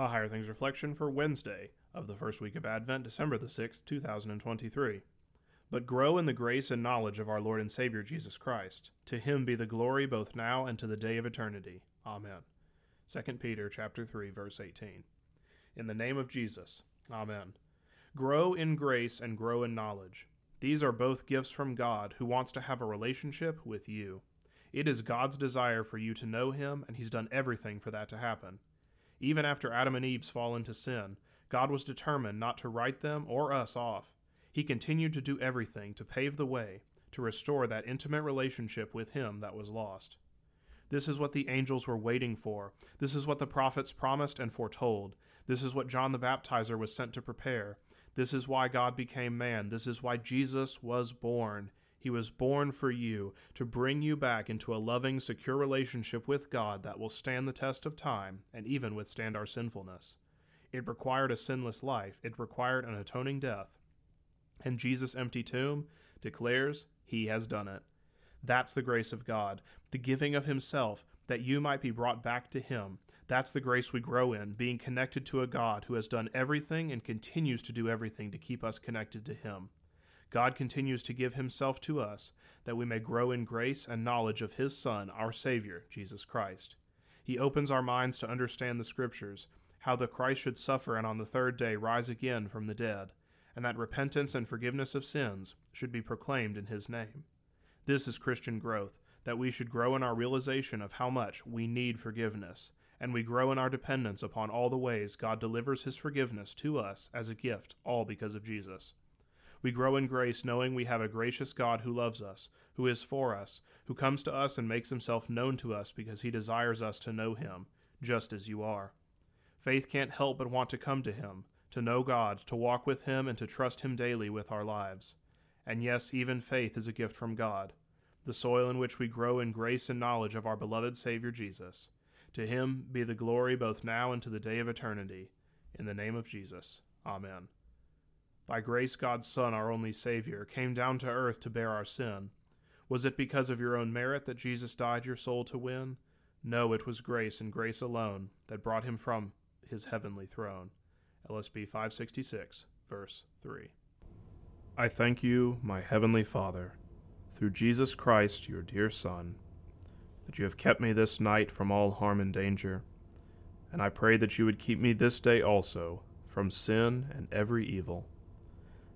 A Higher Things reflection for Wednesday of the first week of Advent, December the 6th, 2023. But grow in the grace and knowledge of our Lord and Savior Jesus Christ. To him be the glory both now and to the day of eternity. Amen. 2 Peter chapter 3 verse 18. In the name of Jesus. Amen. Grow in grace and grow in knowledge. These are both gifts from God who wants to have a relationship with you. It is God's desire for you to know him and he's done everything for that to happen. Even after Adam and Eve's fall into sin, God was determined not to write them or us off. He continued to do everything to pave the way to restore that intimate relationship with Him that was lost. This is what the angels were waiting for. This is what the prophets promised and foretold. This is what John the Baptizer was sent to prepare. This is why God became man. This is why Jesus was born. He was born for you, to bring you back into a loving, secure relationship with God that will stand the test of time and even withstand our sinfulness. It required a sinless life, it required an atoning death. And Jesus' empty tomb declares he has done it. That's the grace of God, the giving of Himself, that you might be brought back to Him. That's the grace we grow in, being connected to a God who has done everything and continues to do everything to keep us connected to Him. God continues to give himself to us that we may grow in grace and knowledge of his Son, our Savior, Jesus Christ. He opens our minds to understand the Scriptures, how the Christ should suffer and on the third day rise again from the dead, and that repentance and forgiveness of sins should be proclaimed in his name. This is Christian growth, that we should grow in our realization of how much we need forgiveness, and we grow in our dependence upon all the ways God delivers his forgiveness to us as a gift, all because of Jesus. We grow in grace knowing we have a gracious God who loves us, who is for us, who comes to us and makes himself known to us because he desires us to know him, just as you are. Faith can't help but want to come to him, to know God, to walk with him, and to trust him daily with our lives. And yes, even faith is a gift from God, the soil in which we grow in grace and knowledge of our beloved Savior Jesus. To him be the glory both now and to the day of eternity. In the name of Jesus. Amen. By grace, God's Son, our only Savior, came down to earth to bear our sin. Was it because of your own merit that Jesus died your soul to win? No, it was grace and grace alone that brought him from his heavenly throne. LSB 566, verse 3. I thank you, my heavenly Father, through Jesus Christ, your dear Son, that you have kept me this night from all harm and danger, and I pray that you would keep me this day also from sin and every evil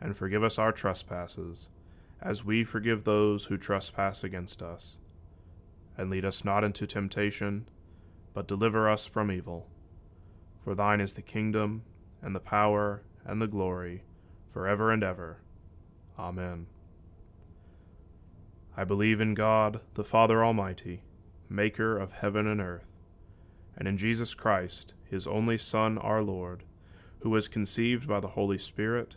and forgive us our trespasses, as we forgive those who trespass against us. And lead us not into temptation, but deliver us from evil. For thine is the kingdom, and the power, and the glory, for ever and ever. Amen. I believe in God, the Father Almighty, maker of heaven and earth, and in Jesus Christ, his only Son, our Lord, who was conceived by the Holy Spirit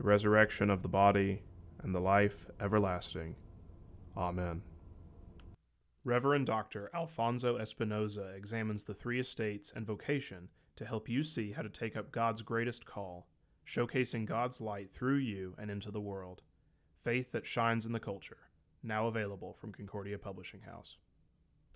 the resurrection of the body, and the life everlasting. Amen. Reverend Dr. Alfonso Espinosa examines the three estates and vocation to help you see how to take up God's greatest call, showcasing God's light through you and into the world. Faith that shines in the culture. Now available from Concordia Publishing House.